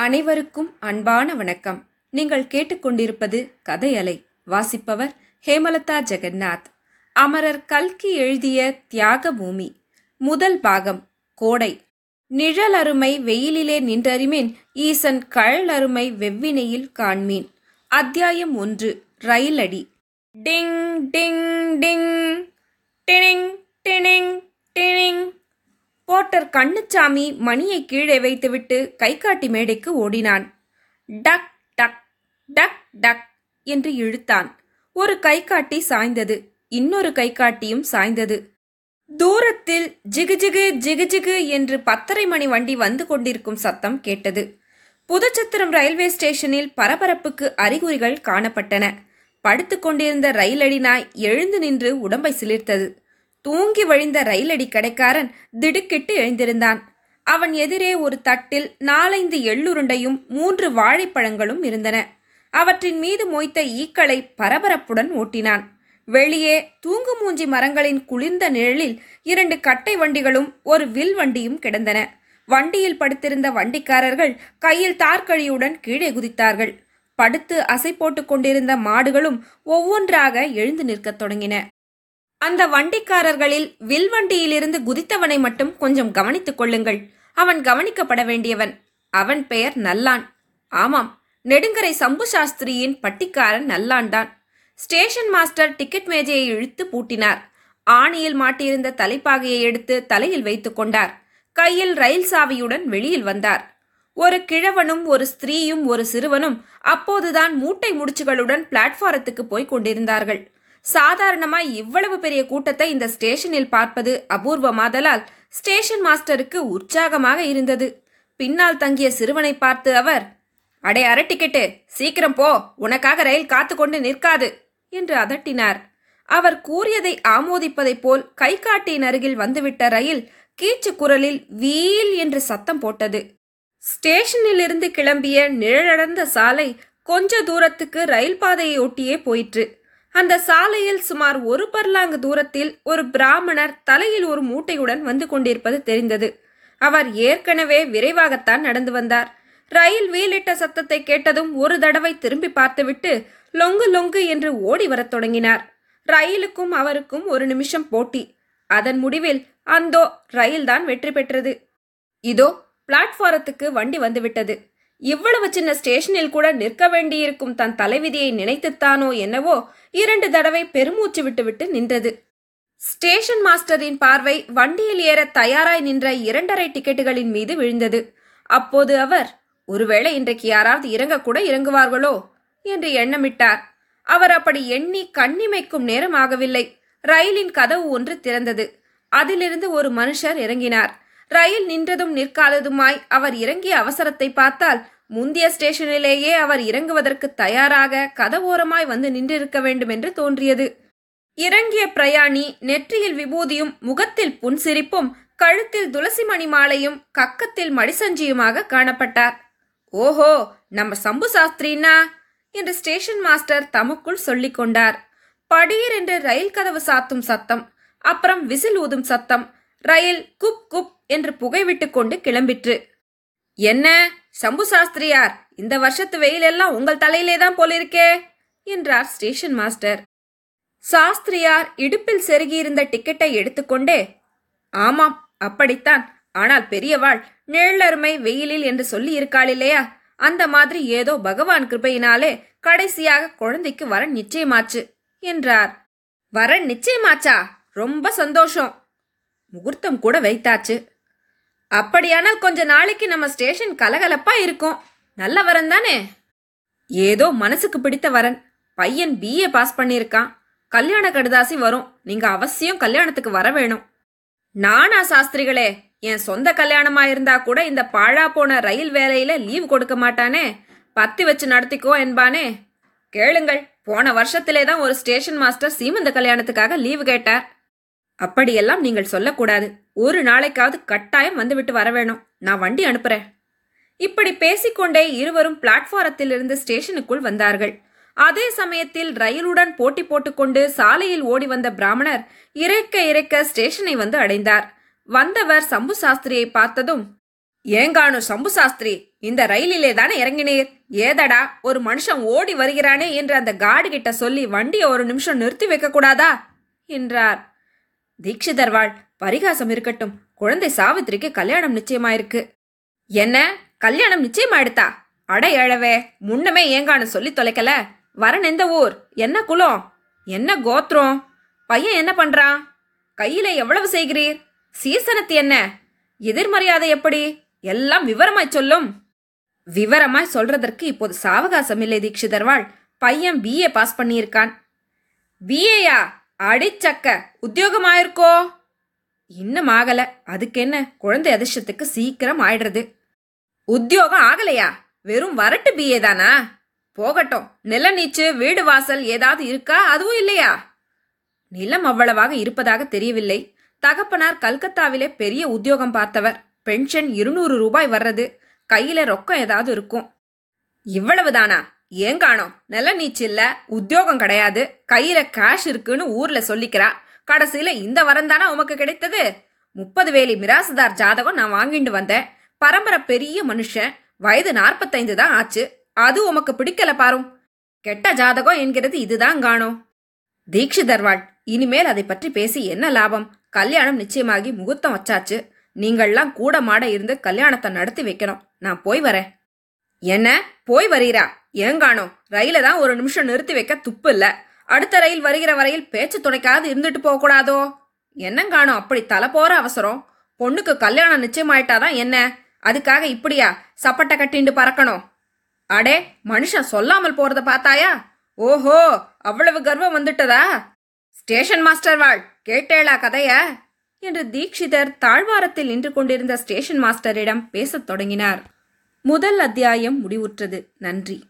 அனைவருக்கும் அன்பான வணக்கம். நீங்கள் கேட்டுக்கொண்டிருப்பது கதையலை. வாசிப்பவர் ஹேமலதா ஜெகநாத். அமரர் கல்கி எழுதிய தியாக பூமி முதல் பாகம் கோடை. நிழல் அருமை வெயிலிலே நின்றறிமேன் ஈசன் கழல் அருமை வெவ்வினையில் காண்மீன். அத்தியாயம் ஒன்று ரயில் அடி டிங் டிங் டிங். டினிங் டினிங் டினிங் போர்ட்டர் கண்ணுச்சாமி மணியை கீழே வைத்துவிட்டு கைகாட்டி மேடைக்கு ஓடினான். டக் டக் டக் டக் என்று இழுத்தான். ஒரு கைகாட்டி சாய்ந்தது. இன்னொரு கைகாட்டியும் சாய்ந்தது. தூரத்தில் ஜிகுஜிகு ஜிகுஜிகு என்று பத்தரை மணி வண்டி வந்து கொண்டிருக்கும் சத்தம் கேட்டது. புதுச்சத்திரம் ரயில்வே ஸ்டேஷனில் பரபரப்புக்கு அறிகுறிகள் காணப்பட்டன. படுத்துக்கொண்டிருந்த கொண்டிருந்த ரயிலடி நாய் எழுந்து நின்று உடம்பை சிலிர்த்தது. தூங்கி வழிந்த ரயிலடி கடைக்காரன் திடுக்கிட்டு எழுந்திருந்தான். அவன் எதிரே ஒரு தட்டில் நாலைந்து எள்ளுருண்டையும் மூன்று வாழைப்பழங்களும் இருந்தன. அவற்றின் மீது மொய்த்த ஈக்களை பரபரப்புடன் ஓட்டினான். வெளியே தூங்கு மூஞ்சி மரங்களின் குளிர்ந்த நிழலில் இரண்டு கட்டை வண்டிகளும் ஒரு வில் வண்டியும் கிடந்தன. வண்டியில் படுத்திருந்த வண்டிக்காரர்கள் கையில் தார்கழியுடன் கீழே குதித்தார்கள். படுத்து அசை போட்டுக் கொண்டிருந்த மாடுகளும் ஒவ்வொன்றாக எழுந்து நிற்கத் தொடங்கின. அந்த வண்டிக்காரர்களில் வில் வண்டியிலிருந்து குதித்தவனை மட்டும் கொஞ்சம் கவனித்துக் கொள்ளுங்கள். அவன் கவனிக்கப்பட வேண்டியவன். அவன் பெயர் நல்லான். ஆமாம் நெடுங்கரை சம்பு சாஸ்திரியின் பட்டிக்காரன் நல்லான்தான் ஸ்டேஷன் மாஸ்டர் டிக்கெட் மேஜையை இழுத்து பூட்டினார். ஆணியில் மாட்டியிருந்த தலைப்பாகையை எடுத்து தலையில் வைத்துக் கொண்டார். கையில் ரயில் சாவியுடன் வெளியில் வந்தார். ஒரு கிழவனும் ஒரு ஸ்திரீயும் ஒரு சிறுவனும் அப்போதுதான் மூட்டை முடிச்சுகளுடன் பிளாட்ஃபாரத்துக்கு போய்க் கொண்டிருந்தார்கள். சாதாரணமாய் இவ்வளவு பெரிய கூட்டத்தை இந்த ஸ்டேஷனில் பார்ப்பது அபூர்வமாதலால் ஸ்டேஷன் மாஸ்டருக்கு உற்சாகமாக இருந்தது. பின்னால் தங்கிய சிறுவனை பார்த்து அவர் அடே அரட்டிக்கிட்டு சீக்கிரம் போ. உனக்காக ரயில் காத்து கொண்டு நிற்காது. என்று அதட்டினார். அவர் கூறியதை ஆமோதிப்பதைப் போல் கை காட்டியின் அருகில் வந்துவிட்ட ரயில் கீச்சு குரலில் வீல் என்று சத்தம் போட்டது. ஸ்டேஷனிலிருந்து கிளம்பிய நிழலடர்ந்த சாலை கொஞ்ச தூரத்துக்கு ரயில் பாதையை ஒட்டியே போயிற்று. அந்த சாலையில் சுமார் ஒரு பர்லாங்கு தூரத்தில் ஒரு பிராமணர் தலையில் ஒரு மூட்டையுடன் வந்து கொண்டிருப்பது தெரிந்தது. அவர் ஏற்கனவே விரைவாகத்தான் நடந்து வந்தார். ரயில் வீலிட்ட சத்தத்தை கேட்டதும் ஒரு தடவை திரும்பி பார்த்துவிட்டு லொங்கு லொங்கு என்று ஓடி வரத் தொடங்கினார். ரயிலுக்கும் அவருக்கும் ஒரு நிமிஷம் போட்டி. அதன் முடிவில் அந்தோ ரயில்தான் வெற்றி பெற்றது. இதோ பிளாட்ஃபாரத்துக்கு வண்டி வந்துவிட்டது. இவ்வளவு சின்ன ஸ்டேஷனில் கூட நிற்க வேண்டியிருக்கும் தன் தலைவிதியை நினைத்துத்தானோ என்னவோ இரண்டு தடவை பெருமூச்சு விட்டுவிட்டு நின்றது. ஸ்டேஷன் மாஸ்டரின் பார்வை வண்டியில் ஏற தயாராய் நின்ற இரண்டரை டிக்கெட்டுகளின் மீது விழுந்தது. அப்போது அவர் ஒருவேளை இன்றைக்கு யாராவது இறங்கக்கூட இறங்குவார்களோ? என்று எண்ணமிட்டார். அவர் அப்படி எண்ணி கண்ணிமைக்கும் நேரம் ஆகவில்லை. ரயிலின் கதவு ஒன்று திறந்தது. அதிலிருந்து ஒரு மனுஷர் இறங்கினார். ரயில் நின்றதும் நிற்காததுமாய் அவர் இறங்கிய அவசரத்தை பார்த்தால் முந்திய ஸ்டேஷனிலேயே அவர் இறங்குவதற்கு தயாராக கதவோரமாய் வந்து நின்றிருக்க வேண்டும் என்று தோன்றியது. இறங்கிய பிரயாணி நெற்றியில் விபூதியும் முகத்தில் புன்சிரிப்பும் கழுத்தில் துளசி மணி மாலையும் கக்கத்தில் மடிசஞ்சியுமாக காணப்பட்டார். ஓஹோ நம்ம சம்பு சாஸ்திரின்னா? என்று ஸ்டேஷன் மாஸ்டர் தமக்குள் சொல்லிக் கொண்டார் படீர் என்று ரயில் கதவு சாத்தும் சத்தம் அப்புறம் விசில் ஊதும் சத்தம் ரயில் குப் குப் என்று புகைவிட்டு கொண்டு கிளம்பிற்று. என்ன? சம்பு சாஸ்திரியார் இந்த வருஷத்து வெயில் எல்லாம் உங்கள் தலையிலே தான் போலிருக்கே? என்றார் ஸ்டேஷன் மாஸ்டர். சாஸ்திரியார் இடுப்பில் செருகியிருந்த டிக்கெட்டை எடுத்துக்கொண்டே ஆமாம் அப்படித்தான். ஆனால் பெரியவாள் நிழலருமை வெயிலில் என்று சொல்லி இருக்காள் இல்லையா? அந்த மாதிரி ஏதோ பகவான் கிருபையினாலே கடைசியாக குழந்தைக்கு வர நிச்சயமாச்சு என்றார். வர நிச்சயமாச்சா? ரொம்ப சந்தோஷம். முகூர்த்தம் கூட வைத்தாச்சு. அப்படியானால் கொஞ்ச நாளைக்கு நம்ம ஸ்டேஷன் கலகலப்பா இருக்கும். நல்ல வரன் தானே? ஏதோ மனசுக்கு பிடித்த வரன். பையன் பிஏ பாஸ் பண்ணியிருக்கான். கல்யாண கடுதாசி வரும். நீங்க அவசியம் கல்யாணத்துக்கு வர வேணும். நானா சாஸ்திரிகளே என் சொந்த கல்யாணமா இருந்தா கூட இந்த பாழா போன ரயில் வேலையில லீவ் கொடுக்க மாட்டானே? பத்தி வச்சு நடத்திக்கோ என்பானே? கேளுங்கள். போன வருஷத்திலே தான் ஒரு ஸ்டேஷன் மாஸ்டர் சீமந்த கல்யாணத்துக்காக லீவு கேட்டார். அப்படியெல்லாம் நீங்கள் சொல்லக்கூடாது. ஒரு நாளைக்காவது கட்டாயம் வந்துவிட்டு வர வேணும். நான் வண்டி அனுப்புறேன். இப்படி பேசிக்கொண்டே இருவரும் பிளாட்ஃபாரத்திலிருந்து ஸ்டேஷனுக்குள் வந்தார்கள். அதே சமயத்தில் ரயிலுடன் போட்டி போட்டுக்கொண்டு சாலையில் ஓடி வந்த பிராமணர் இறைக்க இறைக்க ஸ்டேஷனை வந்து அடைந்தார். வந்தவர் சம்பு சாஸ்திரியை பார்த்ததும் ஏங்கானு சம்பு சாஸ்திரி இந்த ரயிலிலே தானே இறங்கினீர்? ஏதடா ஒரு மனுஷன் ஓடி வருகிறானே என்று அந்த காடு கிட்ட சொல்லி வண்டியை ஒரு நிமிஷம் நிறுத்தி வைக்க கூடாதா என்றார். தீட்சிதர்வாள் பரிகாசம் இருக்கட்டும். குழந்தை சாவித்திரிக்கு கல்யாணம் நிச்சயமாயிருக்கு. என்ன? கல்யாணம் நிச்சயமாயிடுத்தா? அட எழவே முன்னமே ஏங்கான்னு சொல்லி தொலைக்கல. வரன் எந்த ஊர்? என்ன குலம்? என்ன கோத்திரம்? பையன் என்ன பண்றான்? கையில எவ்வளவு செய்கிறீர்? சீசனத்து என்ன? எதிர்மரியாதை எப்படி? எல்லாம் விவரமாய் சொல்லும். விவரமாய் சொல்றதற்கு இப்போது சாவகாசம் இல்லை தீட்சிதர்வாள். பையன் பிஏ பாஸ் பண்ணியிருக்கான். பிஏயா அடிச்சக்க உத்தியோகமாயிருக்கோ? இன்னும் ஆகல. அதுக்கு என்ன குழந்தை அதிர்ஷ்டத்துக்கு சீக்கிரம் ஆயிடுறது. உத்தியோகம் ஆகலையா? வெறும் வரட்டு பிஏ தானா? போகட்டும். நிலநீச்சு வீடு வாசல் ஏதாவது இருக்கா? அதுவும் இல்லையா? நிலம் அவ்வளவாக இருப்பதாக தெரியவில்லை. தகப்பனார் கல்கத்தாவிலே பெரிய உத்தியோகம் பார்த்தவர். பென்ஷன் இருநூறு ரூபாய் வர்றது. கையில ரொக்கம் ஏதாவது இருக்கும். இவ்வளவுதானா ஏன் காணோம்? நிலநீச்சு இல்ல உத்தியோகம் கிடையாது கையில கேஷ் இருக்குன்னு ஊர்ல சொல்லிக்கிறா. கடைசியில இந்த வரம் தானே உமக்கு கிடைத்தது? முப்பது வேலி மிராசுதார் ஜாதகம் நான் வாங்கிட்டு வந்தேன். பரம்பரை பெரிய மனுஷன் வயது நாற்பத்தைந்து தான் ஆச்சு. அது உமக்கு பிடிக்கல பாரும். கெட்ட ஜாதகம் என்கிறது இதுதான் காணோம். தீக்ஷிதர்வாள் இனிமேல் அதை பற்றி பேசி என்ன லாபம்? கல்யாணம் நிச்சயமாகி முகூர்த்தம் வச்சாச்சு. நீங்கள்லாம் கூட மாட இருந்து கல்யாணத்தை நடத்தி வைக்கணும். நான் போய் வரேன். என்ன? போய் வரீரா? ஏங்கானோ ரயில தான் ஒரு நிமிஷம் நிறுத்தி வைக்க துப்பு இல்ல அடுத்த ரயில் வருகிற வரையில் பேச்சு துணைக்காது இருந்துட்டு போகக்கூடாதோ? என்னங்கானோ அப்படி தலை போற அவசரம். பொண்ணுக்கு கல்யாணம் நிச்சயமாயிட்டாதான் என்ன? அதுக்காக இப்படியா சப்பட்டை கட்டிண்டு பறக்கணும்? அடே மனுஷன் சொல்லாமல் போறத பார்த்தாயா? ஓஹோ அவ்வளவு கர்வம் வந்துட்டதா? ஸ்டேஷன் மாஸ்டர் வாழ் கேட்டேளா கதைய? என்று தீக்ஷிதர் தாழ்வாரத்தில் நின்று கொண்டிருந்த ஸ்டேஷன் மாஸ்டரிடம் பேசத் தொடங்கினார். முதல் அத்தியாயம் முடிவுற்றது. நன்றி.